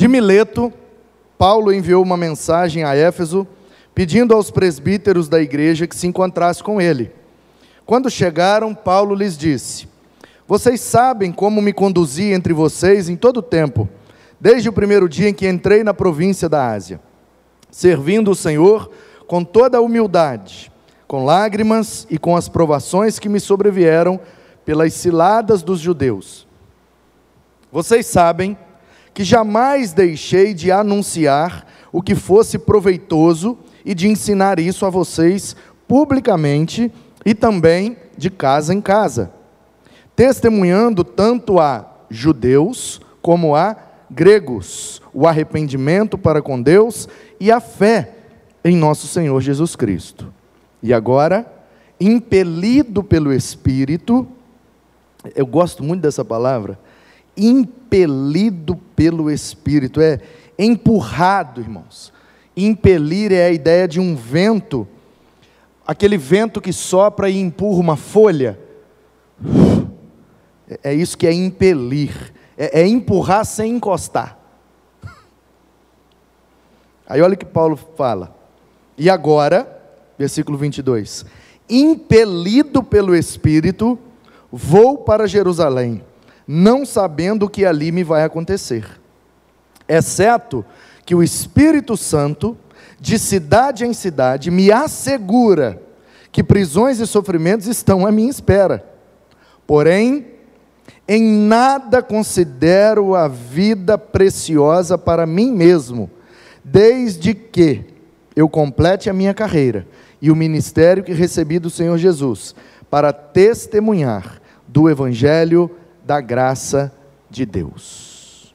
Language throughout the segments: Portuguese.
De Mileto, Paulo enviou uma mensagem a Éfeso, pedindo aos presbíteros da igreja que se encontrasse com ele. Quando chegaram, Paulo lhes disse: Vocês sabem como me conduzi entre vocês em todo o tempo, desde o primeiro dia em que entrei na província da Ásia, servindo o Senhor com toda a humildade, com lágrimas e com as provações que me sobrevieram pelas ciladas dos judeus. Vocês sabem que jamais deixei de anunciar o que fosse proveitoso e de ensinar isso a vocês publicamente e também de casa em casa, testemunhando tanto a judeus como a gregos o arrependimento para com Deus e a fé em nosso Senhor Jesus Cristo. E agora, impelido pelo Espírito, eu gosto muito dessa palavra, impelido pelo Espírito, é empurrado, irmãos. Impelir é a ideia de um vento aquele vento que sopra e empurra uma folha. É isso que é impelir, é, é empurrar sem encostar. Aí olha o que Paulo fala. E agora, versículo 22. Impelido pelo Espírito, vou para Jerusalém, não sabendo o que ali me vai acontecer. Exceto que o Espírito Santo de cidade em cidade, me assegura que prisões e sofrimentos estão à minha espera. Porém, em nada considero a vida preciosa para mim mesmo, desde que eu complete a minha carreira e o ministério que recebi do Senhor Jesus, para testemunhar do Evangelho da graça de Deus.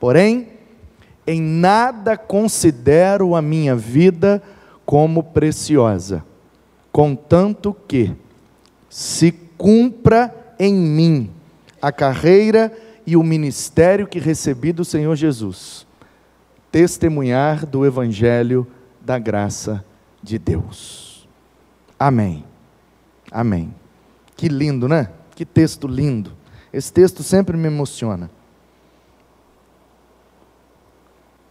Porém, em nada considero a minha vida como preciosa, contanto que se cumpra em mim a carreira e o ministério que recebi do Senhor Jesus, testemunhar do Evangelho da graça de Deus. Amém. Amém. Que lindo, né? Que texto lindo. Esse texto sempre me emociona.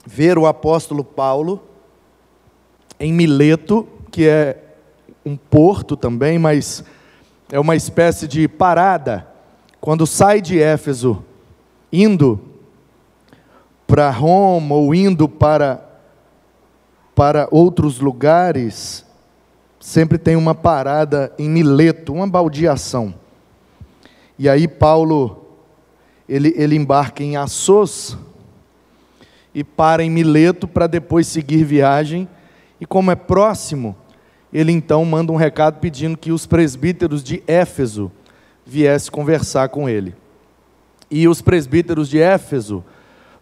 ver o apóstolo Paulo em Mileto, que é um porto também, mas é uma espécie de parada, quando sai de Éfeso, indo para Roma ou indo para, para outros lugares, sempre tem uma parada em Mileto, uma baldeação. E aí Paulo, ele, ele embarca em Assos, e para em Mileto para depois seguir viagem. E como é próximo, ele então manda um recado pedindo que os presbíteros de Éfeso viessem conversar com ele. E os presbíteros de Éfeso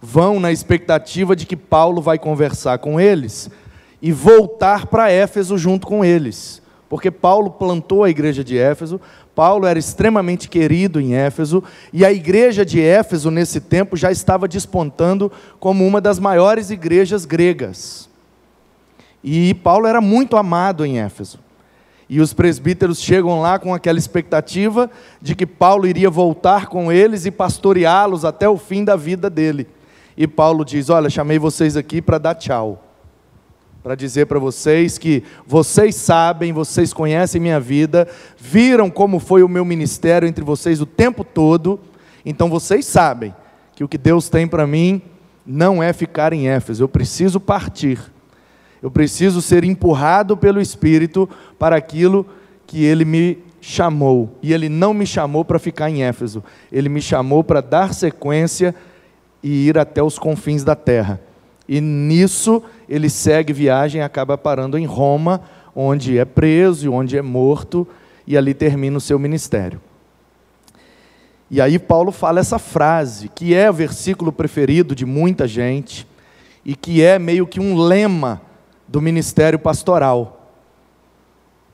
vão na expectativa de que Paulo vai conversar com eles e voltar para Éfeso junto com eles. Porque Paulo plantou a igreja de Éfeso, Paulo era extremamente querido em Éfeso, e a igreja de Éfeso, nesse tempo, já estava despontando como uma das maiores igrejas gregas. E Paulo era muito amado em Éfeso. E os presbíteros chegam lá com aquela expectativa de que Paulo iria voltar com eles e pastoreá-los até o fim da vida dele. E Paulo diz: Olha, chamei vocês aqui para dar tchau para dizer para vocês que vocês sabem, vocês conhecem minha vida, viram como foi o meu ministério entre vocês o tempo todo, então vocês sabem que o que Deus tem para mim não é ficar em Éfeso, eu preciso partir, eu preciso ser empurrado pelo Espírito para aquilo que Ele me chamou, e Ele não me chamou para ficar em Éfeso, Ele me chamou para dar sequência e ir até os confins da terra. E nisso ele segue viagem e acaba parando em Roma, onde é preso onde é morto, e ali termina o seu ministério. E aí Paulo fala essa frase, que é o versículo preferido de muita gente, e que é meio que um lema do ministério pastoral.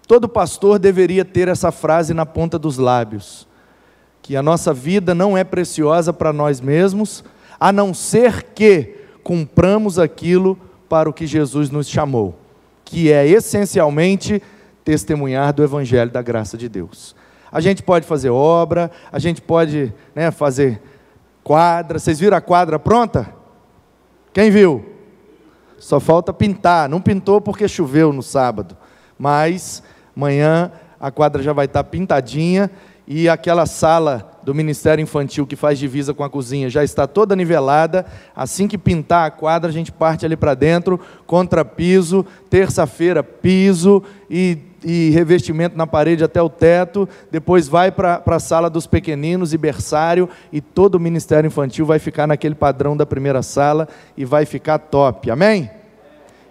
Todo pastor deveria ter essa frase na ponta dos lábios, que a nossa vida não é preciosa para nós mesmos, a não ser que cumpramos aquilo para o que Jesus nos chamou, que é essencialmente testemunhar do Evangelho da graça de Deus. A gente pode fazer obra, a gente pode né, fazer quadra. Vocês viram a quadra pronta? Quem viu? Só falta pintar. Não pintou porque choveu no sábado, mas amanhã a quadra já vai estar pintadinha e aquela sala do Ministério Infantil que faz divisa com a cozinha já está toda nivelada. Assim que pintar a quadra, a gente parte ali para dentro, contra piso, terça-feira piso e, e, revestimento na parede até o teto. Depois vai para a sala dos pequeninos e berçário e todo o Ministério Infantil vai ficar naquele padrão da primeira sala e vai ficar top. Amém?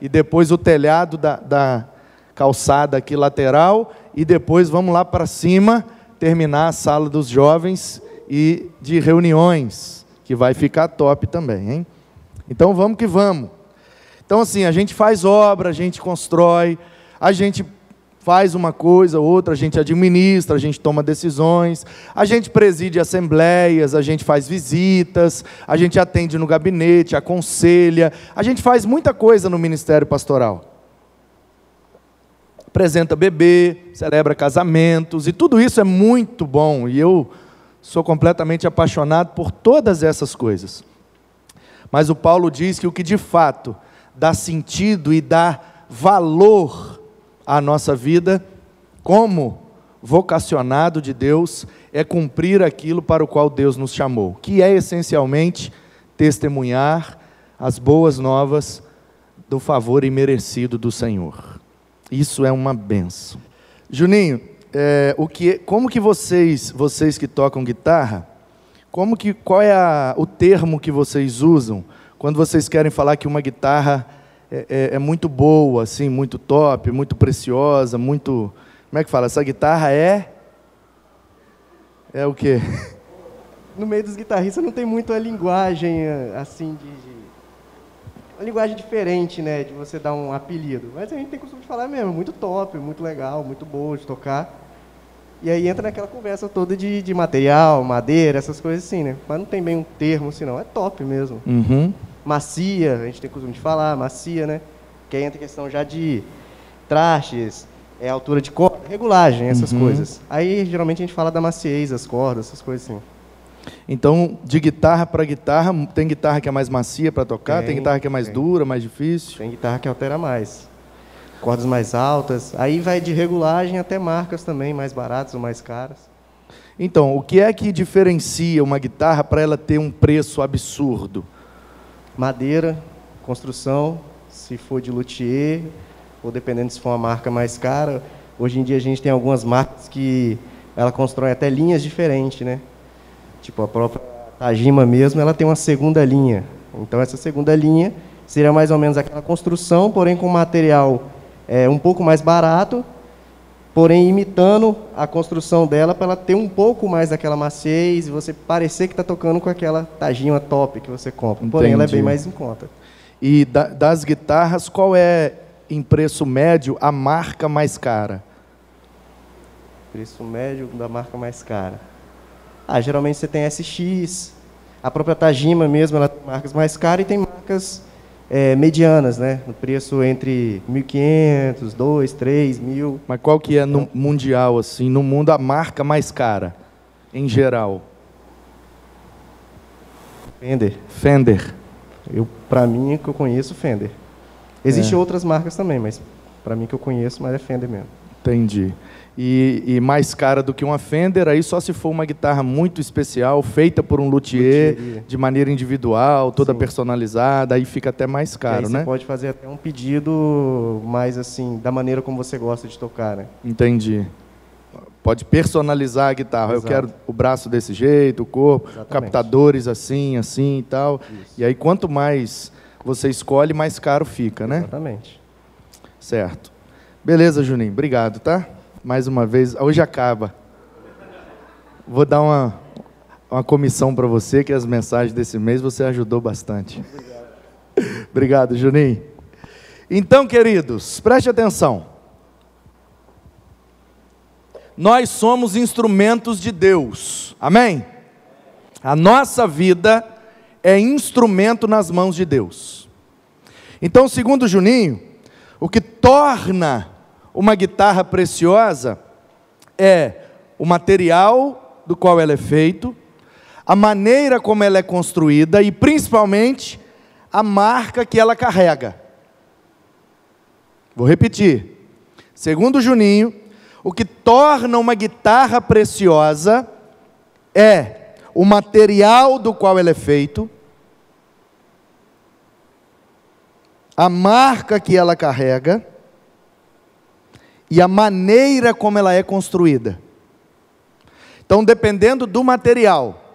E depois o telhado da, da calçada aqui lateral e depois vamos lá para cima terminar a sala dos jovens e de reuniões, que vai ficar top também, hein? Então vamos que vamos. Então assim, a gente faz obra, a gente constrói, a gente faz uma coisa, outra, a gente administra, a gente toma decisões, a gente preside assembleias, a gente faz visitas, a gente atende no gabinete, aconselha, a gente faz muita coisa no ministério pastoral apresenta bebê, celebra casamentos, e tudo isso é muito bom, e eu sou completamente apaixonado por todas essas coisas. Mas o Paulo diz que o que de fato dá sentido e dá valor à nossa vida, como vocacionado de Deus, é cumprir aquilo para o qual Deus nos chamou, que é essencialmente testemunhar as boas novas do favor imerecido do Senhor. Isso é uma benção. Juninho, é, o que, como que vocês, vocês que tocam guitarra, como que, qual é a, o termo que vocês usam quando vocês querem falar que uma guitarra é, é, é, muito boa, assim, muito top, muito preciosa, muito, como é que fala? Essa guitarra é é o quê? No meio dos guitarristas não tem muito a linguagem assim de, de uma linguagem diferente, né, de você dar um apelido. Mas a gente tem costume de falar mesmo, muito top, muito legal, muito boa de tocar. E aí entra naquela conversa toda de, de material, madeira, essas coisas assim, né? Mas não tem bem um termo assim, não. É top mesmo. Uhum. Macia, a gente tem costume de falar, macia, né? Que aí entra a questão já de trastes, é altura de corda, regulagem, essas uhum. coisas. Aí geralmente a gente fala da maciez, as cordas, essas coisas assim. Então, de guitarra para guitarra, tem guitarra que é mais macia para tocar, tem, tem, guitarra que é mais tem. dura, mais difícil. Tem guitarra que altera mais. Cordas mais altas. Aí vai de regulagem até marcas também, mais baratas ou mais caras. Então, o que é que diferencia uma guitarra para ela ter um preço absurdo? Madeira, construção, se for de luthier, ou dependendo se for uma marca mais cara. Hoje em dia a gente tem algumas marcas que ela constrói até linhas diferentes, né? Tipo, a própria Tajima mesmo, ela tem uma segunda linha. Então, essa segunda linha seria mais ou menos aquela construção, porém com material é, um pouco mais barato, porém imitando a construção dela para ela ter um pouco mais daquela maciez e você parecer que está tocando com aquela Tajima top que você compra. Entendi. Porém, ela é bem mais em conta. E da, das guitarras, qual é, em preço médio, a marca mais cara? Preço médio da marca mais cara. Ah, geralmente você tem SX, a própria Tajima mesmo, ela tem marcas mais caras e tem marcas é, medianas, né? No preço entre 1.500, 2, 3, mil. Mas qual que é no mundial, assim, no mundo a marca mais cara, em geral? Fender. Fender. Eu, para mim, que eu conheço, Fender. Existem é. outras marcas também, mas para mim que eu conheço, mas é Fender mesmo. Entendi e, e, mais cara do que uma Fender, aí só se for uma guitarra muito especial, feita por um luthier, de maneira individual, toda Sim. personalizada, aí fica até mais caro, né? Você pode fazer até um pedido mais assim, da maneira como você gosta de tocar, né? Entendi. Pode personalizar a guitarra. Exato. Eu quero o braço desse jeito, o corpo, Exatamente. captadores assim, assim e tal. Isso. E aí quanto mais você escolhe, mais caro fica, né? Exatamente. Certo. Beleza, Juninho. Obrigado, tá? Mais uma vez. Hoje acaba. Vou dar uma, uma comissão para você, que as mensagens desse mês você ajudou bastante. Obrigado, Obrigado Juninho. Então, queridos, preste atenção. Nós somos instrumentos de Deus. Amém? A nossa vida é instrumento nas mãos de Deus. Então, segundo Juninho, o que torna uma guitarra preciosa é o material do qual ela é feito, a maneira como ela é construída e principalmente a marca que ela carrega. Vou repetir. Segundo Juninho, o que torna uma guitarra preciosa é o material do qual ela é feito, a marca que ela carrega e a maneira como ela é construída. Então, dependendo do material,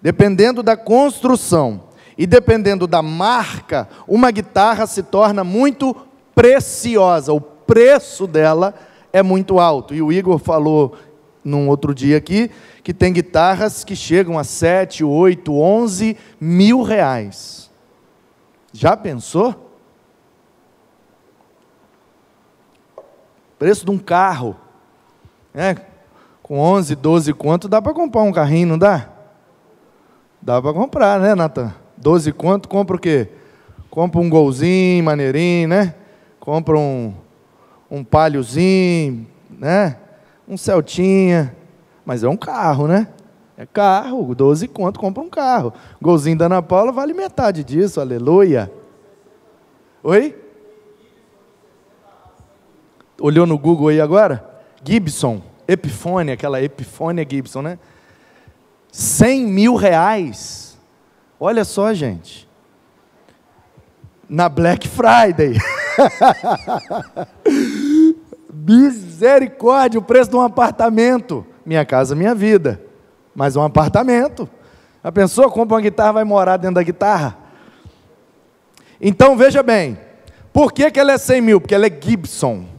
dependendo da construção e dependendo da marca, uma guitarra se torna muito preciosa. O preço dela é muito alto. E o Igor falou num outro dia aqui que tem guitarras que chegam a 7, 8, 11 mil reais. Já pensou? Preço de um carro. É, com 11, 12 quanto dá para comprar um carrinho, não dá? Dá para comprar, né, Natan? 12 quanto, compra o quê? Compra um golzinho, maneirinho, né? Compra um, um palhozinho, né? Um Celtinha. Mas é um carro, né? É carro, 12 quanto, compra um carro. Golzinho da Ana Paula vale metade disso, aleluia. Oi? Olhou no Google aí agora? Gibson, Epiphone, aquela Epiphone Gibson, né? 100 mil reais. Olha só, gente. Na Black Friday. Misericórdia, o preço de um apartamento. Minha casa, minha vida. Mas um apartamento. A pessoa compra uma guitarra, vai morar dentro da guitarra. Então veja bem, por que, que ela é 100 mil? Porque ela é Gibson.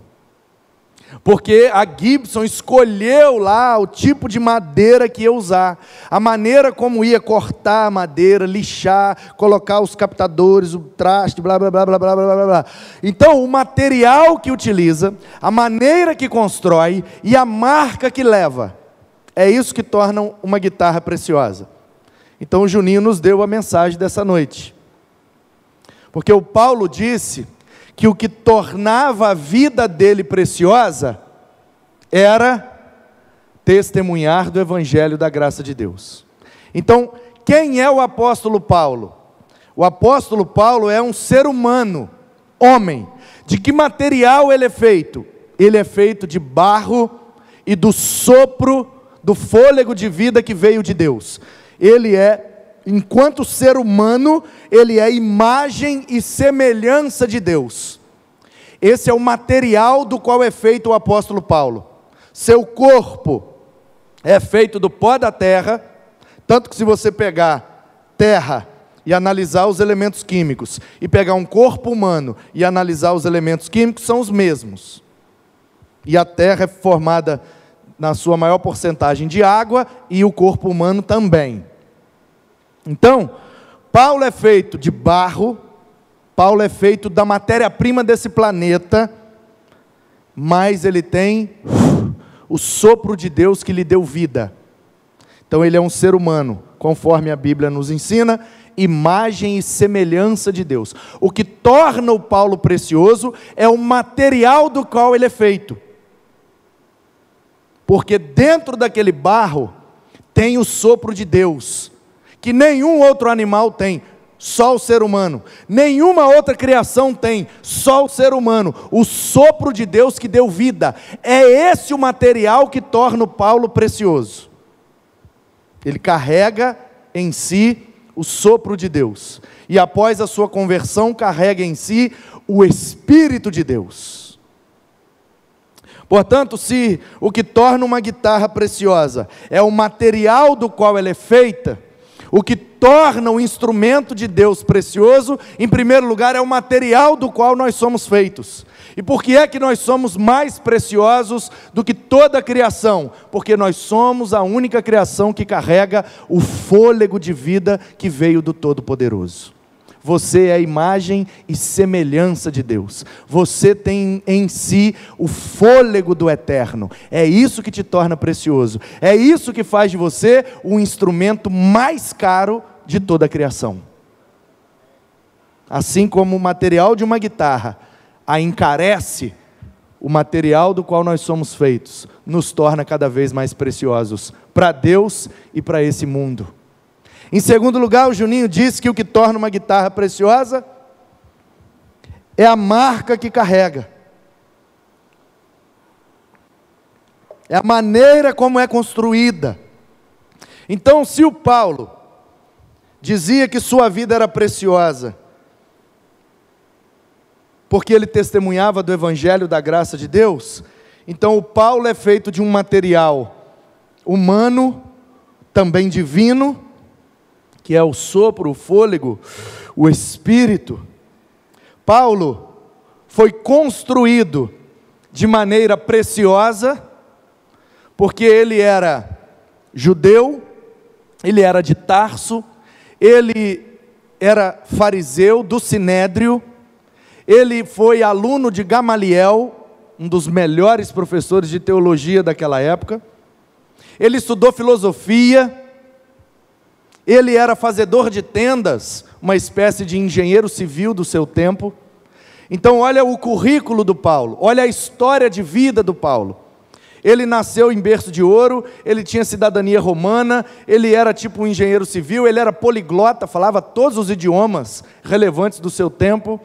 Porque a Gibson escolheu lá o tipo de madeira que ia usar, a maneira como ia cortar a madeira, lixar, colocar os captadores, o traste, blá blá blá blá blá blá blá. Então, o material que utiliza, a maneira que constrói e a marca que leva, é isso que torna uma guitarra preciosa. Então, o Juninho nos deu a mensagem dessa noite. Porque o Paulo disse que o que tornava a vida dele preciosa era testemunhar do evangelho da graça de Deus. Então, quem é o apóstolo Paulo? O apóstolo Paulo é um ser humano, homem. De que material ele é feito? Ele é feito de barro e do sopro do fôlego de vida que veio de Deus. Ele é enquanto ser humano, ele é imagem e semelhança de Deus. Esse é o material do qual é feito o apóstolo Paulo. Seu corpo é feito do pó da terra, tanto que se você pegar terra e analisar os elementos químicos, e pegar um corpo humano e analisar os elementos químicos, são os mesmos. E a terra é formada, na sua maior porcentagem, de água, e o corpo humano também. Então, Paulo é feito de barro, Paulo é feito da matéria-prima desse planeta, mas ele tem o sopro de Deus que lhe deu vida. Então ele é um ser humano, conforme a Bíblia nos ensina, imagem e semelhança de Deus. O que torna o Paulo precioso é o material do qual ele é feito. Porque dentro daquele barro tem o sopro de Deus que nenhum outro animal tem, só o ser humano. Nenhuma outra criação tem, só o ser humano. O sopro de Deus que deu vida. É esse o material que torna o Paulo precioso. Ele carrega em si o sopro de Deus. E após a sua conversão, carrega em si o Espírito de Deus. Portanto, se o que torna uma guitarra preciosa é o material do qual ela é feita, o que torna o instrumento de Deus precioso, em primeiro lugar, é o material do qual nós somos feitos. E por que é que nós somos mais preciosos do que toda a criação? Porque nós somos a única criação que carrega o fôlego de vida que veio do Todo-Poderoso. Você é a imagem e semelhança de Deus. Você tem em si o fôlego do eterno. É isso que te torna precioso. É isso que faz de você o instrumento mais caro de toda a criação. Assim como o material de uma guitarra a encarece, o material do qual nós somos feitos nos torna cada vez mais preciosos para Deus e para esse mundo. Em segundo lugar, o Juninho disse que o que torna uma guitarra preciosa é a marca que carrega. É a maneira como é construída. Então, se o Paulo dizia que sua vida era preciosa, porque ele testemunhava do evangelho da graça de Deus, então o Paulo é feito de um material humano, também divino, que é o sopro, o fôlego, o espírito. Paulo foi construído de maneira preciosa, porque ele era judeu, ele era de Tarso, ele era fariseu do Sinédrio, ele foi aluno de Gamaliel, um dos melhores professores de teologia daquela época. Ele estudou filosofia, ele era fazedor de tendas, uma espécie de engenheiro civil do seu tempo. Então, olha o currículo do Paulo, olha a história de vida do Paulo. Ele nasceu em berço de ouro, ele tinha cidadania romana, ele era tipo um engenheiro civil, ele era poliglota, falava todos os idiomas relevantes do seu tempo,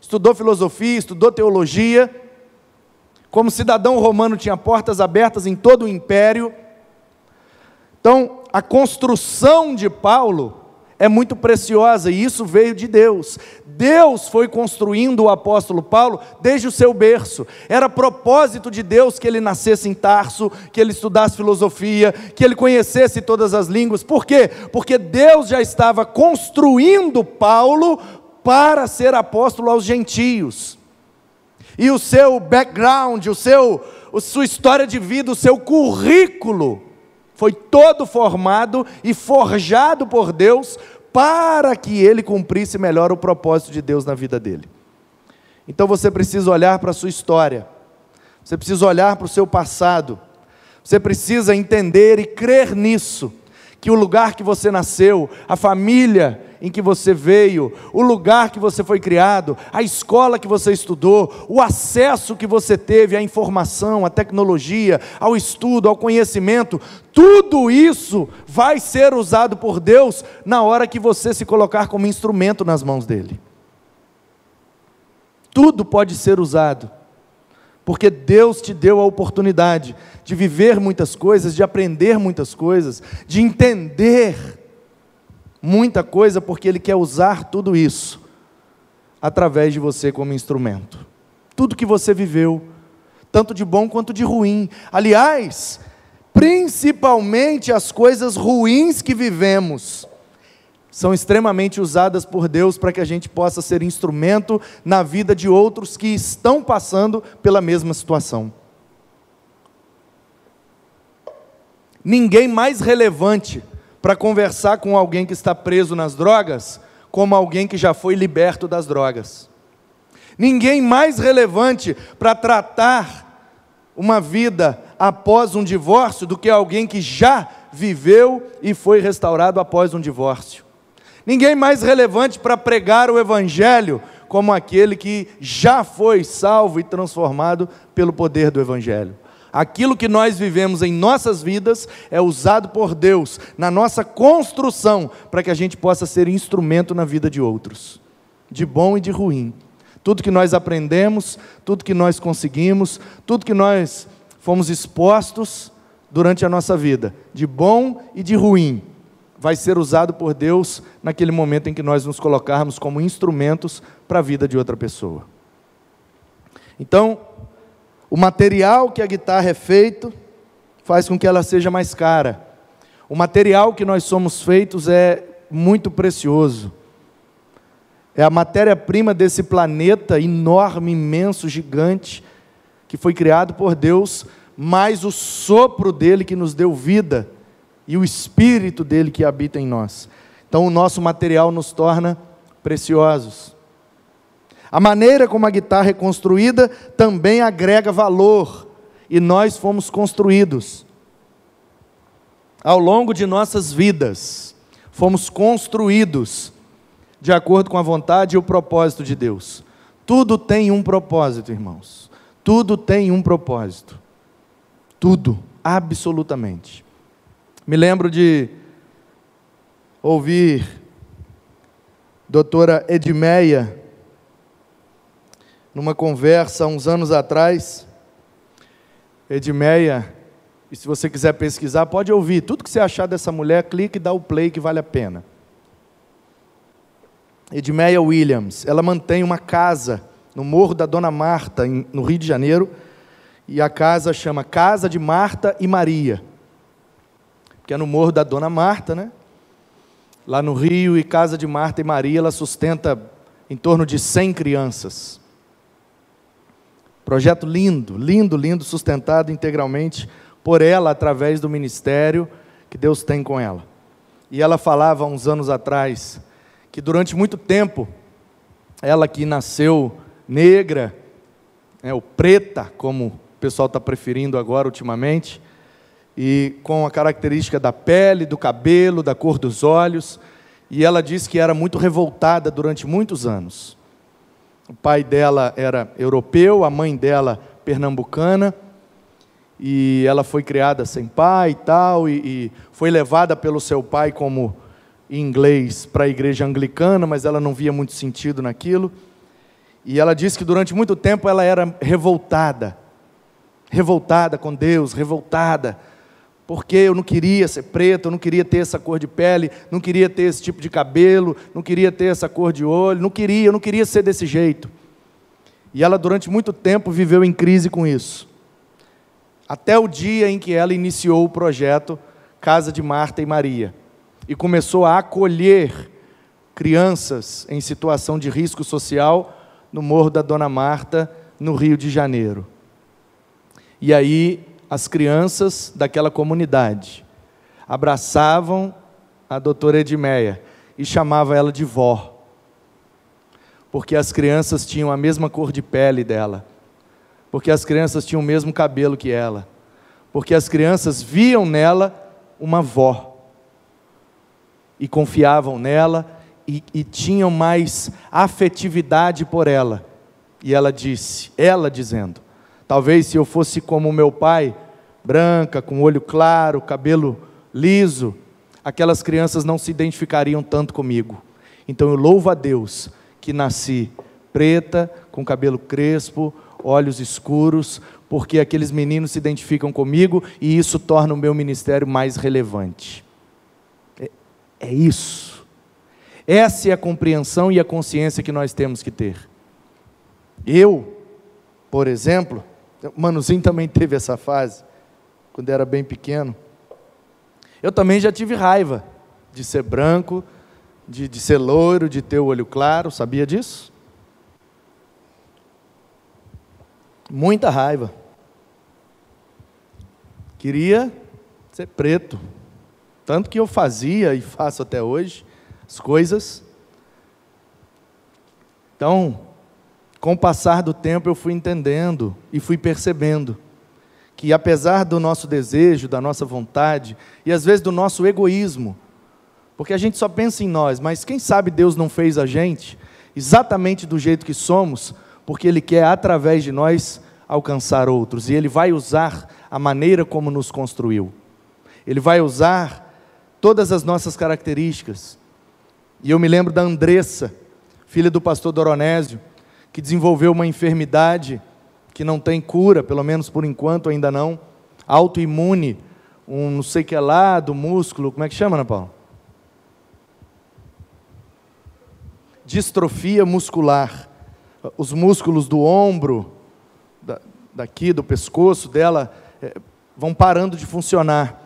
estudou filosofia, estudou teologia. Como cidadão romano, tinha portas abertas em todo o império. Então, a construção de Paulo é muito preciosa e isso veio de Deus. Deus foi construindo o apóstolo Paulo desde o seu berço. Era propósito de Deus que ele nascesse em Tarso, que ele estudasse filosofia, que ele conhecesse todas as línguas. Por quê? Porque Deus já estava construindo Paulo para ser apóstolo aos gentios. E o seu background, o seu, a sua história de vida, o seu currículo foi todo formado e forjado por Deus para que ele cumprisse melhor o propósito de Deus na vida dele. Então você precisa olhar para a sua história, você precisa olhar para o seu passado, você precisa entender e crer nisso, que o lugar que você nasceu, a família em que você veio, o lugar que você foi criado, a escola que você estudou, o acesso que você teve à informação, à tecnologia, ao estudo, ao conhecimento, tudo isso vai ser usado por Deus na hora que você se colocar como instrumento nas mãos dele. Tudo pode ser usado, porque Deus te deu a oportunidade de viver muitas coisas, de aprender muitas coisas, de entender muita coisa, porque Ele quer usar tudo isso através de você como instrumento. Tudo que você viveu, tanto de bom quanto de ruim. Aliás, principalmente as coisas ruins que vivemos, são extremamente usadas por Deus para que a gente possa ser instrumento na vida de outros que estão passando pela mesma situação. Ninguém mais relevante para conversar com alguém que está preso nas drogas, como alguém que já foi liberto das drogas. Ninguém mais relevante para tratar uma vida após um divórcio do que alguém que já viveu e foi restaurado após um divórcio. Ninguém mais relevante para pregar o Evangelho como aquele que já foi salvo e transformado pelo poder do Evangelho. Aquilo que nós vivemos em nossas vidas é usado por Deus na nossa construção para que a gente possa ser instrumento na vida de outros, de bom e de ruim. Tudo que nós aprendemos, tudo que nós conseguimos, tudo que nós fomos expostos durante a nossa vida, de bom e de ruim, vai ser usado por Deus naquele momento em que nós nos colocarmos como instrumentos para a vida de outra pessoa. Então, o material que a guitarra é feito faz com que ela seja mais cara. O material que nós somos feitos é muito precioso. É a matéria-prima desse planeta enorme, imenso, gigante, que foi criado por Deus, mais o sopro dele que nos deu vida e o espírito dele que habita em nós. Então, o nosso material nos torna preciosos. A maneira como a guitarra é construída também agrega valor, e nós fomos construídos. Ao longo de nossas vidas, fomos construídos de acordo com a vontade e o propósito de Deus. Tudo tem um propósito, irmãos. Tudo tem um propósito. Tudo, absolutamente. Me lembro de ouvir doutora Edmeia numa conversa uns anos atrás. Edmeia, e se você quiser pesquisar, pode ouvir. Tudo que você achar dessa mulher, clique e dá o play que vale a pena. Edmeia Williams, ela mantém uma casa no Morro da Dona Marta, no Rio de Janeiro, e a casa chama Casa de Marta e Maria, que é no Morro da Dona Marta, né? Lá no Rio, e Casa de Marta e Maria, ela sustenta em torno de 100 crianças. Projeto lindo, lindo, lindo, sustentado integralmente por ela através do ministério que Deus tem com ela. E ela falava uns anos atrás que durante muito tempo, ela que nasceu negra, né, ou preta, como o pessoal está preferindo agora ultimamente, e com a característica da pele, do cabelo, da cor dos olhos, e ela disse que era muito revoltada durante muitos anos. O pai dela era europeu, a mãe dela pernambucana, e ela foi criada sem pai e tal, e, e foi levada pelo seu pai como inglês para a igreja anglicana, mas ela não via muito sentido naquilo. E ela disse que durante muito tempo ela era revoltada, revoltada com Deus, revoltada, porque eu não queria ser preta, eu não queria ter essa cor de pele, não queria ter esse tipo de cabelo, não queria ter essa cor de olho, não queria, eu não queria ser desse jeito. E ela durante muito tempo viveu em crise com isso. Até o dia em que ela iniciou o projeto Casa de Marta e Maria e começou a acolher crianças em situação de risco social no Morro da Dona Marta, no Rio de Janeiro. E aí as crianças daquela comunidade abraçavam a doutora Edmeia e chamavam ela de vó, porque as crianças tinham a mesma cor de pele dela, porque as crianças tinham o mesmo cabelo que ela, porque as crianças viam nela uma vó e confiavam nela e, e tinham mais afetividade por ela. E ela disse, ela dizendo: Talvez se eu fosse como meu pai, branca, com olho claro, cabelo liso, aquelas crianças não se identificariam tanto comigo. Então eu louvo a Deus que nasci preta, com cabelo crespo, olhos escuros, porque aqueles meninos se identificam comigo e isso torna o meu ministério mais relevante. É, é isso. Essa é a compreensão e a consciência que nós temos que ter. Eu, por exemplo, Manuzinho também teve essa fase, quando era bem pequeno. Eu também já tive raiva de ser branco, de, de ser loiro, de ter o olho claro, sabia disso? Muita raiva. Queria ser preto. Tanto que eu fazia e faço até hoje as coisas. Então, com o passar do tempo, eu fui entendendo e fui percebendo que, apesar do nosso desejo, da nossa vontade e às vezes do nosso egoísmo, porque a gente só pensa em nós, mas quem sabe Deus não fez a gente exatamente do jeito que somos, porque Ele quer, através de nós, alcançar outros, e Ele vai usar a maneira como nos construiu, Ele vai usar todas as nossas características, e eu me lembro da Andressa, filha do pastor Doronésio, que desenvolveu uma enfermidade que não tem cura, pelo menos por enquanto ainda não, autoimune, um não sei que lá do músculo, como é que chama, Ana Paula? Distrofia muscular. Os músculos do ombro, daqui, do pescoço dela, é, vão parando de funcionar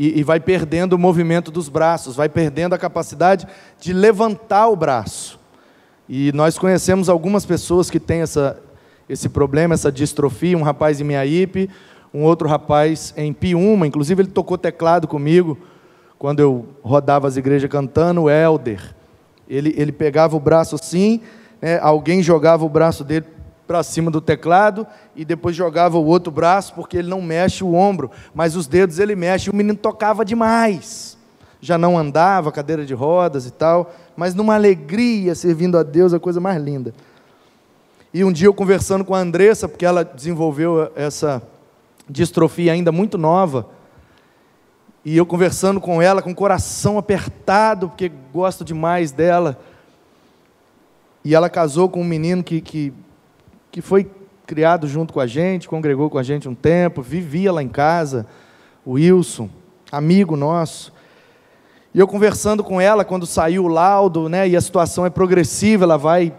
e vai perdendo o movimento dos braços, vai perdendo a capacidade de levantar o braço. E nós conhecemos algumas pessoas que têm essa, esse problema, essa distrofia, um rapaz em Miaípe, um outro rapaz em Piúma, inclusive ele tocou teclado comigo, quando eu rodava as igrejas cantando, o Helder. Ele, ele pegava o braço assim, né, alguém jogava o braço dele para cima do teclado e depois jogava o outro braço, porque ele não mexe o ombro, mas os dedos ele mexe. O menino tocava demais. Já não andava, cadeira de rodas e tal, mas numa alegria servindo a Deus, a coisa mais linda. E um dia eu conversando com a Andressa, porque ela desenvolveu essa distrofia ainda muito nova, E eu conversando com ela, com o coração apertado, porque gosto demais dela. E ela casou com um menino que, que, que foi criado junto com a gente, congregou com a gente um tempo, vivia lá em casa, o Wilson, amigo nosso. E eu conversando com ela quando saiu o laudo, né, e a situação é progressiva, ela vai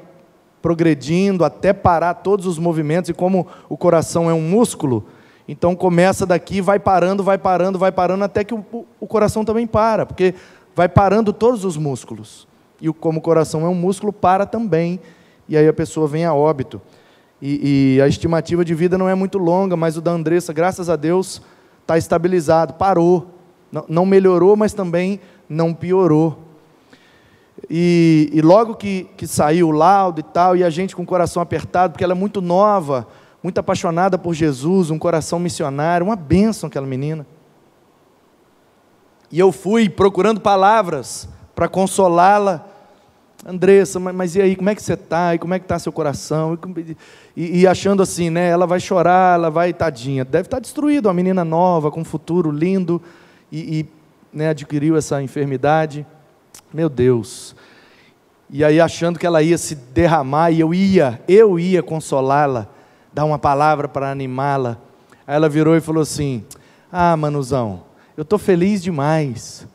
progredindo até parar todos os movimentos, e como o coração é um músculo, então começa daqui, vai parando, vai parando, vai parando, até que o, o coração também para, porque vai parando todos os músculos. E como o coração é um músculo, para também, e aí a pessoa vem a óbito. E, e a estimativa de vida não é muito longa, mas o da Andressa, graças a Deus, está estabilizado, parou. Não, não melhorou, mas também não piorou. E, e, logo que, que saiu o laudo e tal, e a gente com o coração apertado, porque ela é muito nova, muito apaixonada por Jesus, um coração missionário, uma bênção aquela menina. E eu fui procurando palavras para consolá-la. Andressa, mas, mas, e aí, como é que você está? E como é que está seu coração? E, e, achando assim, né? Ela vai chorar, ela vai, tadinha. Deve estar tá destruída, uma menina nova, com um futuro lindo, e, e né, adquiriu essa enfermidade. Meu Deus. E aí achando que ela ia se derramar e eu ia, eu ia consolá-la, dar uma palavra para animá-la. Aí ela virou e falou assim: "Ah, Manuzão, eu estou feliz demais."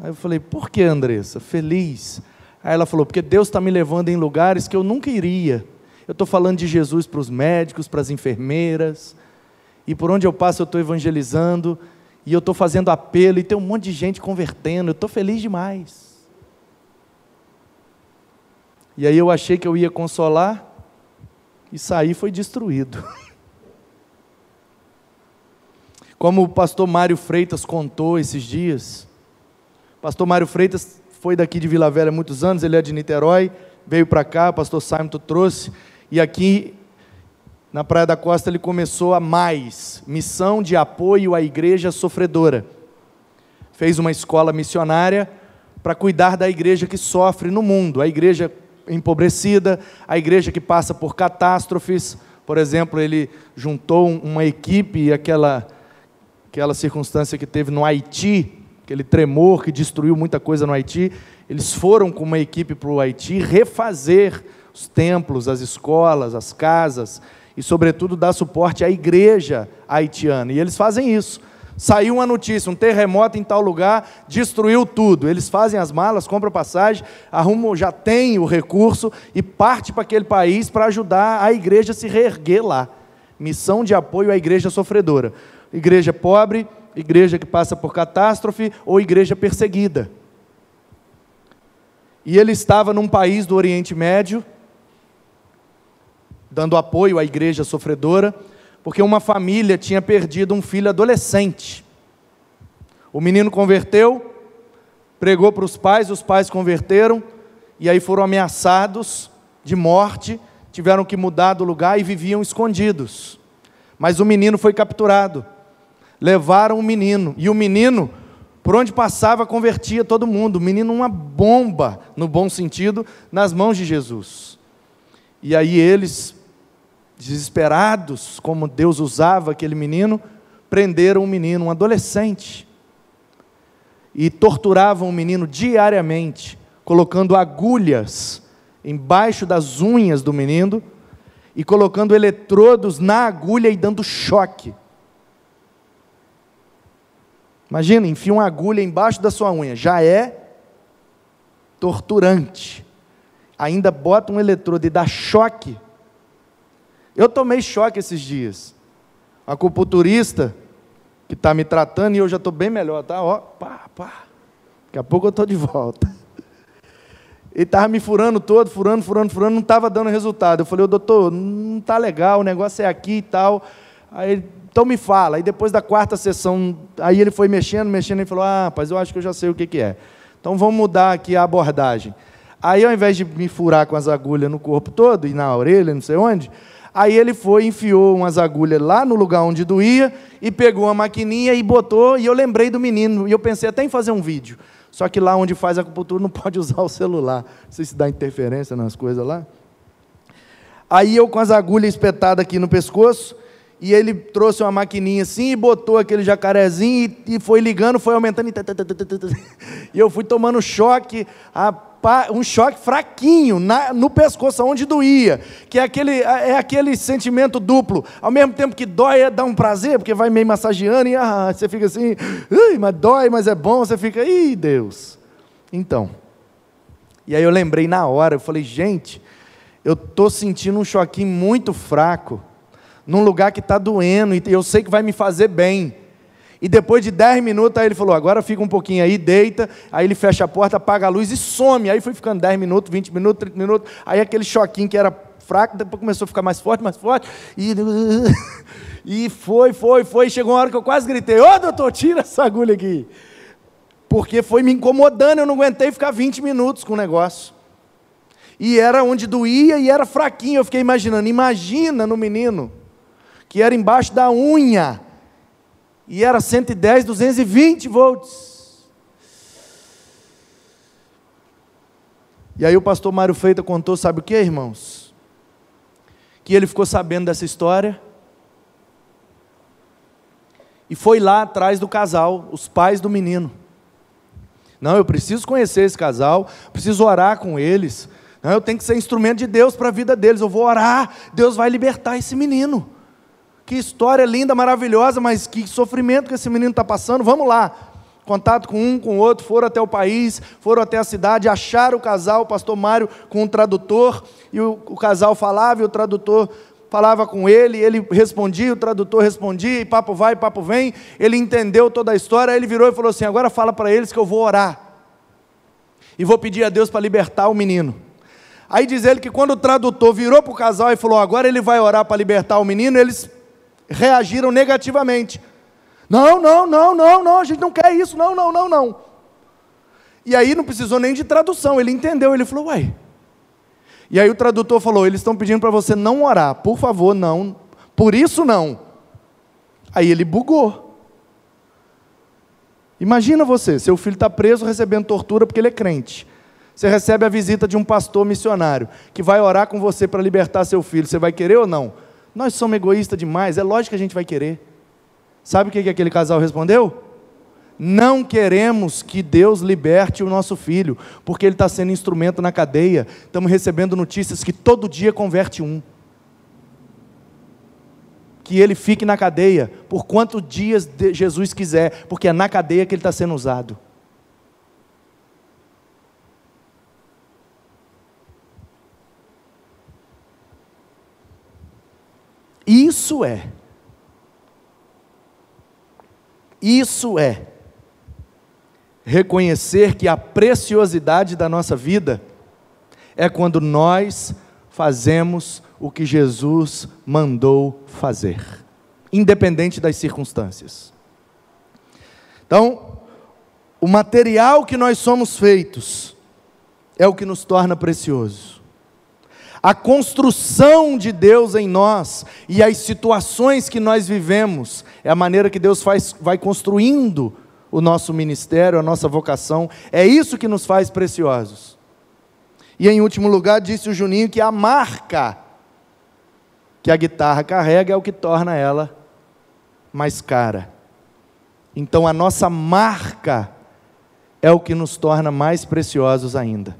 Aí eu falei: "Por que, Andressa? Feliz?" Aí ela falou: "Porque Deus está me levando em lugares que eu nunca iria. Eu estou falando de Jesus para os médicos, para as enfermeiras, e por onde eu passo eu estou evangelizando." E eu estou fazendo apelo, e tem um monte de gente convertendo, eu estou feliz demais. E aí eu achei que eu ia consolar, e saí foi destruído. Como o pastor Mário Freitas contou esses dias, o pastor Mário Freitas foi daqui de Vila Velha há muitos anos, ele é de Niterói, veio para cá, o pastor Simon trouxe, e aqui na Praia da Costa ele começou a mais, missão de apoio à igreja sofredora. Fez uma escola missionária para cuidar da igreja que sofre no mundo, a igreja empobrecida, a igreja que passa por catástrofes. Por exemplo, ele juntou uma equipe aquela, aquela circunstância que teve no Haiti, aquele tremor que destruiu muita coisa no Haiti. Eles foram com uma equipe para o Haiti refazer os templos, as escolas, as casas, e, sobretudo, dar suporte à igreja haitiana. E eles fazem isso. Saiu uma notícia, um terremoto em tal lugar, destruiu tudo. Eles fazem as malas, compram passagem, arrumam, já tem o recurso e parte para aquele país para ajudar a igreja a se reerguer lá. Missão de apoio à igreja sofredora. Igreja pobre, igreja que passa por catástrofe ou igreja perseguida. E ele estava num país do Oriente Médio, dando apoio à igreja sofredora, porque uma família tinha perdido um filho adolescente. O menino converteu, pregou para os pais, os pais converteram, e aí foram ameaçados de morte, tiveram que mudar do lugar e viviam escondidos. Mas o menino foi capturado. Levaram o menino, e o menino, por onde passava, convertia todo mundo. O menino, uma bomba, no bom sentido, nas mãos de Jesus. E aí eles desesperados, como Deus usava aquele menino, prenderam um menino, um adolescente, e torturavam o menino diariamente, colocando agulhas embaixo das unhas do menino e colocando eletrodos na agulha e dando choque. Imagina, enfia uma agulha embaixo da sua unha, já é torturante. Ainda bota um eletrodo e dá choque eu tomei choque esses dias. A acupunturista que está me tratando e eu já estou bem melhor, tá? Ó, pá, pá. Daqui a pouco eu estou de volta. Ele estava me furando todo, furando, furando, furando, não estava dando resultado. Eu falei, doutor, não está legal, o negócio é aqui e tal. Aí então me fala. Aí depois da quarta sessão, aí ele foi mexendo, mexendo, e falou, ah, rapaz, eu acho que eu já sei o que, que é. Então vamos mudar aqui a abordagem. Aí ao invés de me furar com as agulhas no corpo todo e na orelha, não sei onde, Aí ele foi, enfiou umas agulhas lá no lugar onde doía e pegou uma maquininha e botou. E eu lembrei do menino. E eu pensei até em fazer um vídeo. Só que lá onde faz acupuntura não pode usar o celular. Não sei se dá interferência nas coisas lá. Aí eu com as agulhas espetadas aqui no pescoço e ele trouxe uma maquininha assim e botou aquele jacarezinho e, e foi ligando, foi aumentando. E, e eu fui tomando choque, um choque fraquinho na, no pescoço, onde doía. Que é aquele, é aquele sentimento duplo. Ao mesmo tempo que dói, é, dá um prazer, porque vai meio massageando e ah, você fica assim, mas dói, mas é bom. Você fica, ih, Deus. Então. E aí eu lembrei na hora, eu falei, gente, eu estou sentindo um choquinho muito fraco num lugar que está doendo, e eu sei que vai me fazer bem. E depois de 10 minutos, aí ele falou: agora fica um pouquinho aí, deita. Aí ele fecha a porta, apaga a luz e some. Aí foi ficando 10 minutos, 20 minutos, 30 minutos. Aí aquele choquinho que era fraco, depois começou a ficar mais forte, mais forte. E, e foi, foi, foi. Chegou uma hora que eu quase gritei: Ô oh, doutor, tira essa agulha aqui. Porque foi me incomodando, eu não aguentei ficar 20 minutos com o negócio. E era onde doía e era fraquinho. Eu fiquei imaginando: imagina no menino que era embaixo da unha, e era 110, 220 volts. E aí o pastor Mário Feita contou, sabe o que, irmãos? Que ele ficou sabendo dessa história e foi lá atrás do casal, os pais do menino. Não, eu preciso conhecer esse casal, preciso orar com eles. Não, eu tenho que ser instrumento de Deus para a vida deles. Eu vou orar, Deus vai libertar esse menino. Que história linda, maravilhosa, mas que sofrimento que esse menino está passando. Vamos lá. Contato com um, com o outro, foram até o país, foram até a cidade, acharam o casal, o pastor Mário com um tradutor, e o, o casal falava e o tradutor falava com ele, ele respondia, o tradutor respondia, e papo vai, papo vem. Ele entendeu toda a história, aí ele virou e falou assim: agora fala para eles que eu vou orar. E vou pedir a Deus para libertar o menino. Aí diz ele que quando o tradutor virou para o casal e falou: agora ele vai orar para libertar o menino, eles reagiram negativamente. Não, não, não, não, não, a gente não quer isso, não, não, não, não. E aí não precisou nem de tradução, ele entendeu, ele falou, uai. E aí o tradutor falou: eles estão pedindo para você não orar, por favor, não, por isso não. Aí ele bugou. Imagina você, seu filho está preso recebendo tortura porque ele é crente. Você recebe a visita de um pastor missionário que vai orar com você para libertar seu filho. Você vai querer ou não? Nós somos egoístas demais, é lógico que a gente vai querer. Sabe o que, que aquele casal respondeu? Não queremos que Deus liberte o nosso filho, porque ele está sendo instrumento na cadeia. Estamos recebendo notícias que todo dia converte um. Que ele fique na cadeia por quantos dias Jesus quiser, porque é na cadeia que ele está sendo usado. Isso é. Isso é reconhecer que a preciosidade da nossa vida é quando nós fazemos o que Jesus mandou fazer, independente das circunstâncias. Então, o material que nós somos feitos é o que nos torna precioso. A construção de Deus em nós e as situações que nós vivemos é a maneira que Deus faz, vai construindo o nosso ministério, a nossa vocação. É isso que nos faz preciosos. E em último lugar, disse o Juninho que a marca que a guitarra carrega é o que torna ela mais cara. Então a nossa marca é o que nos torna mais preciosos ainda.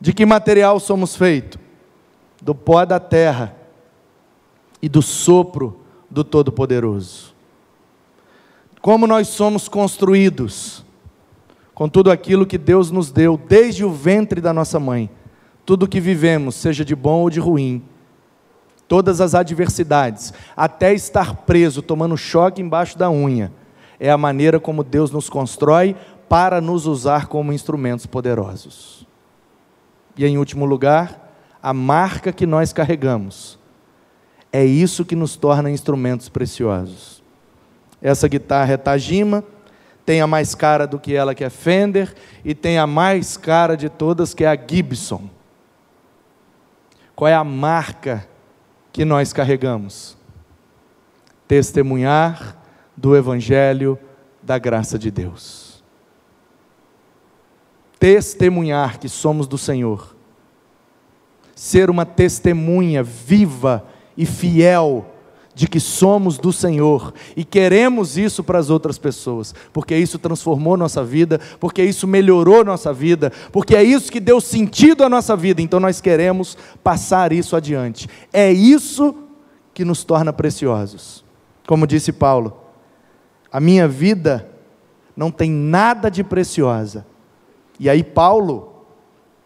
De que material somos feitos? Do pó da terra e do sopro do Todo-Poderoso. Como nós somos construídos com tudo aquilo que Deus nos deu desde o ventre da nossa mãe, tudo que vivemos, seja de bom ou de ruim, todas as adversidades, até estar preso, tomando choque embaixo da unha, é a maneira como Deus nos constrói para nos usar como instrumentos poderosos. E em último lugar, a marca que nós carregamos. É isso que nos torna instrumentos preciosos. Essa guitarra é Tajima, tem a mais cara do que ela, que é Fender, e tem a mais cara de todas, que é a Gibson. Qual é a marca que nós carregamos? Testemunhar do Evangelho da graça de Deus. Testemunhar que somos do Senhor ser uma testemunha viva e fiel de que somos do Senhor e queremos isso para as outras pessoas, porque isso transformou nossa vida, porque isso melhorou nossa vida, porque é isso que deu sentido à nossa vida, então nós queremos passar isso adiante. É isso que nos torna preciosos. Como disse Paulo, a minha vida não tem nada de preciosa. E aí, Paulo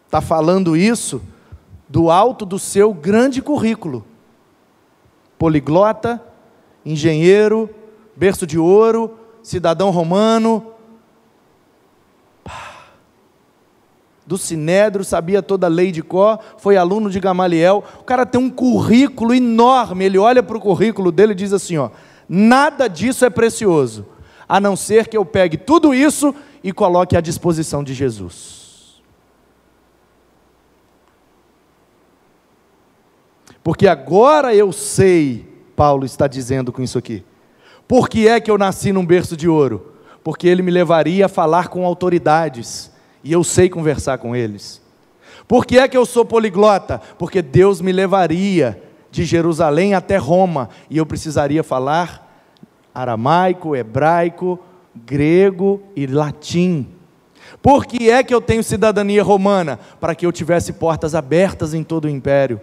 está falando isso do alto do seu grande currículo poliglota, engenheiro, berço de ouro, cidadão romano, do Sinédrio, sabia toda a lei de Có, foi aluno de Gamaliel. O cara tem um currículo enorme. Ele olha para o currículo dele e diz assim: ó, nada disso é precioso, a não ser que eu pegue tudo isso e coloque à disposição de Jesus. Porque agora eu sei, Paulo está dizendo com isso aqui. Por que é que eu nasci num berço de ouro? Porque ele me levaria a falar com autoridades, e eu sei conversar com eles. Por que é que eu sou poliglota? Porque Deus me levaria de Jerusalém até Roma, e eu precisaria falar aramaico, hebraico, grego e latim. Por que é que eu tenho cidadania romana? Para que eu tivesse portas abertas em todo o império.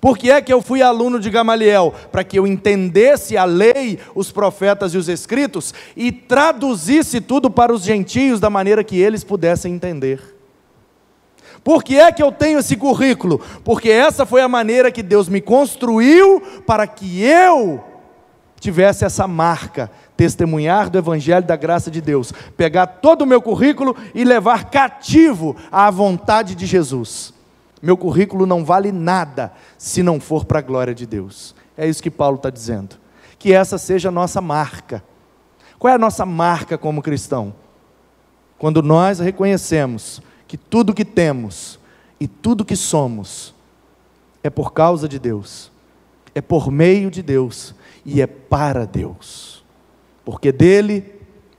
Por que é que eu fui aluno de Gamaliel? Para que eu entendesse a lei, os profetas e os escritos e traduzisse tudo para os gentios da maneira que eles pudessem entender. Por que é que eu tenho esse currículo? Porque essa foi a maneira que Deus me construiu para que eu tivesse essa marca, testemunhar do Evangelho da graça de Deus, pegar todo o meu currículo e levar cativo à vontade de Jesus. Meu currículo não vale nada se não for para a glória de Deus. É isso que Paulo está dizendo. Que essa seja a nossa marca. Qual é a nossa marca como cristão? Quando nós reconhecemos que tudo que temos e tudo que somos é por causa de Deus, é por meio de Deus e é para Deus. Porque dele,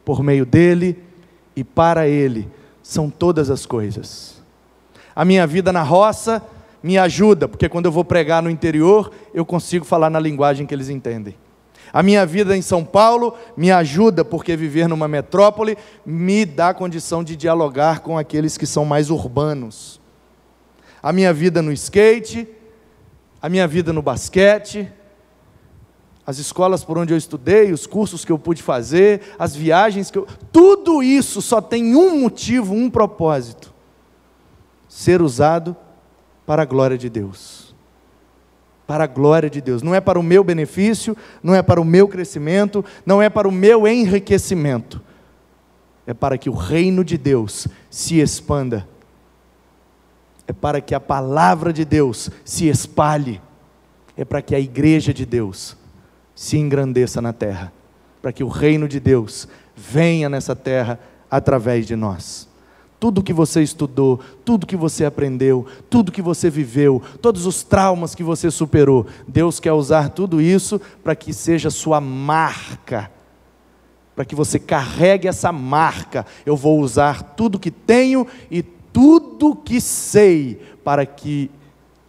por meio dele e para ele são todas as coisas. A minha vida na roça me ajuda, porque quando eu vou pregar no interior, eu consigo falar na linguagem que eles entendem. A minha vida em São Paulo me ajuda, porque viver numa metrópole me dá condição de dialogar com aqueles que são mais urbanos. A minha vida no skate, a minha vida no basquete, as escolas por onde eu estudei, os cursos que eu pude fazer, as viagens que eu. Tudo isso só tem um motivo, um propósito ser usado para a glória de Deus. Para a glória de Deus. Não é para o meu benefício, não é para o meu crescimento, não é para o meu enriquecimento. É para que o reino de Deus se expanda. É para que a palavra de Deus se espalhe. É para que a igreja de Deus se engrandeça na terra. Para que o reino de Deus venha nessa terra através de nós tudo que você estudou, tudo que você aprendeu, tudo que você viveu, todos os traumas que você superou. Deus quer usar tudo isso para que seja sua marca, para que você carregue essa marca. Eu vou usar tudo que tenho e tudo que sei para que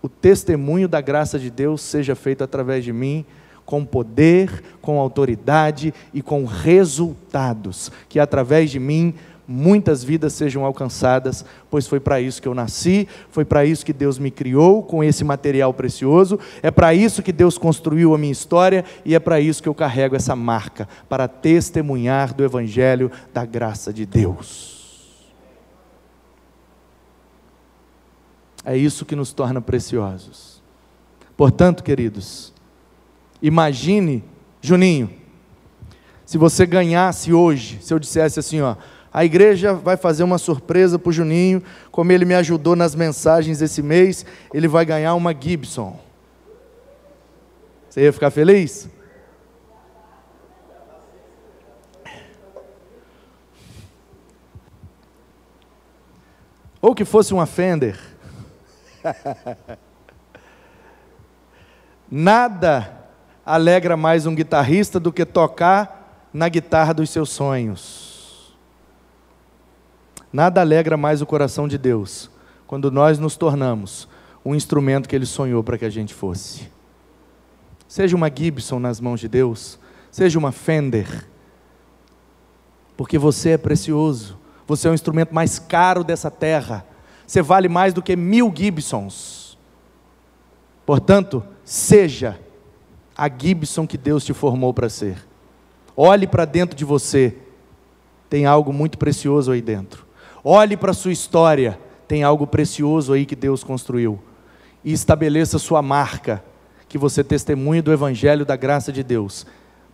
o testemunho da graça de Deus seja feito através de mim com poder, com autoridade e com resultados, que através de mim muitas vidas sejam alcançadas, pois foi para isso que eu nasci, foi para isso que Deus me criou com esse material precioso, é para isso que Deus construiu a minha história e é para isso que eu carrego essa marca para testemunhar do Evangelho da graça de Deus. É isso que nos torna preciosos. Portanto, queridos, imagine, Juninho, se você ganhasse hoje, se eu dissesse assim, ó, a igreja vai fazer uma surpresa para o Juninho, como ele me ajudou nas mensagens esse mês, ele vai ganhar uma Gibson. Você ia ficar feliz? Ou que fosse uma Fender. Nada alegra mais um guitarrista do que tocar na guitarra dos seus sonhos. Nada alegra mais o coração de Deus quando nós nos tornamos um instrumento que Ele sonhou para que a gente fosse. Seja uma Gibson nas mãos de Deus, seja uma Fender, porque você é precioso, você é o instrumento mais caro dessa terra, você vale mais do que mil Gibsons. Portanto, seja a Gibson que Deus te formou para ser. Olhe para dentro de você, tem algo muito precioso aí dentro. Olhe para a sua história, tem algo precioso aí que Deus construiu. E estabeleça sua marca, que você testemunhe do Evangelho da graça de Deus,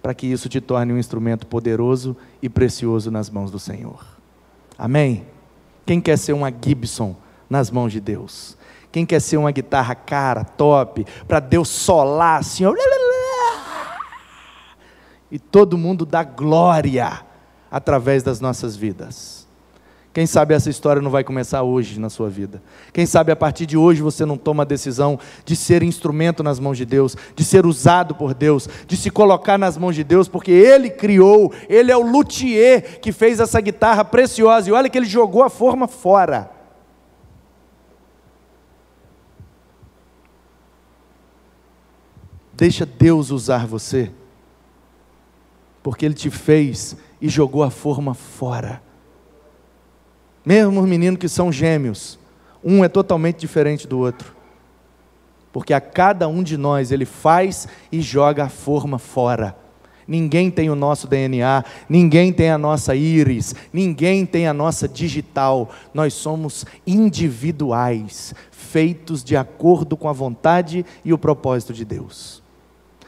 para que isso te torne um instrumento poderoso e precioso nas mãos do Senhor. Amém? Quem quer ser uma Gibson nas mãos de Deus? Quem quer ser uma guitarra cara, top, para Deus solar assim, ó, e todo mundo dá glória através das nossas vidas? Quem sabe essa história não vai começar hoje na sua vida. Quem sabe a partir de hoje você não toma a decisão de ser instrumento nas mãos de Deus, de ser usado por Deus, de se colocar nas mãos de Deus, porque Ele criou, Ele é o luthier que fez essa guitarra preciosa, e olha que Ele jogou a forma fora. Deixa Deus usar você, porque Ele te fez e jogou a forma fora. Mesmo os meninos que são gêmeos, um é totalmente diferente do outro. Porque a cada um de nós ele faz e joga a forma fora. Ninguém tem o nosso DNA, ninguém tem a nossa íris, ninguém tem a nossa digital. Nós somos individuais, feitos de acordo com a vontade e o propósito de Deus.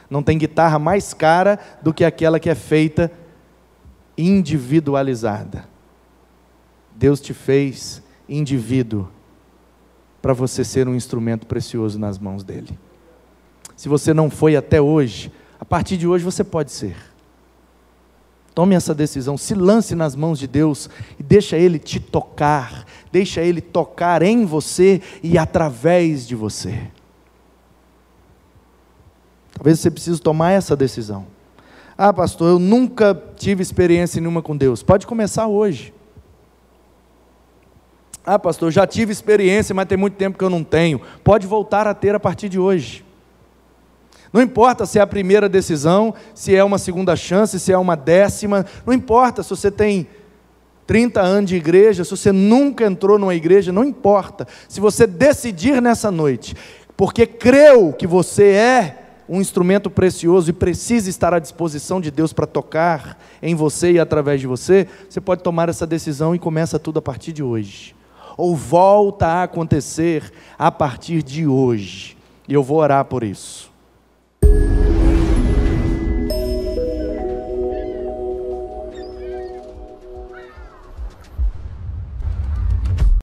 Não tem guitarra mais cara do que aquela que é feita individualizada. Deus te fez indivíduo para você ser um instrumento precioso nas mãos dele. Se você não foi até hoje, a partir de hoje você pode ser. Tome essa decisão, se lance nas mãos de Deus e deixa Ele te tocar, deixa Ele tocar em você e através de você. Talvez você precise tomar essa decisão. Ah, pastor, eu nunca tive experiência nenhuma com Deus. Pode começar hoje. Ah, pastor, já tive experiência, mas tem muito tempo que eu não tenho. Pode voltar a ter a partir de hoje. Não importa se é a primeira decisão, se é uma segunda chance, se é uma décima, não importa se você tem 30 anos de igreja, se você nunca entrou numa igreja, não importa. Se você decidir nessa noite, porque creu que você é um instrumento precioso e precisa estar à disposição de Deus para tocar em você e através de você, você pode tomar essa decisão e começa tudo a partir de hoje ou volta a acontecer a partir de hoje. E eu vou orar por isso.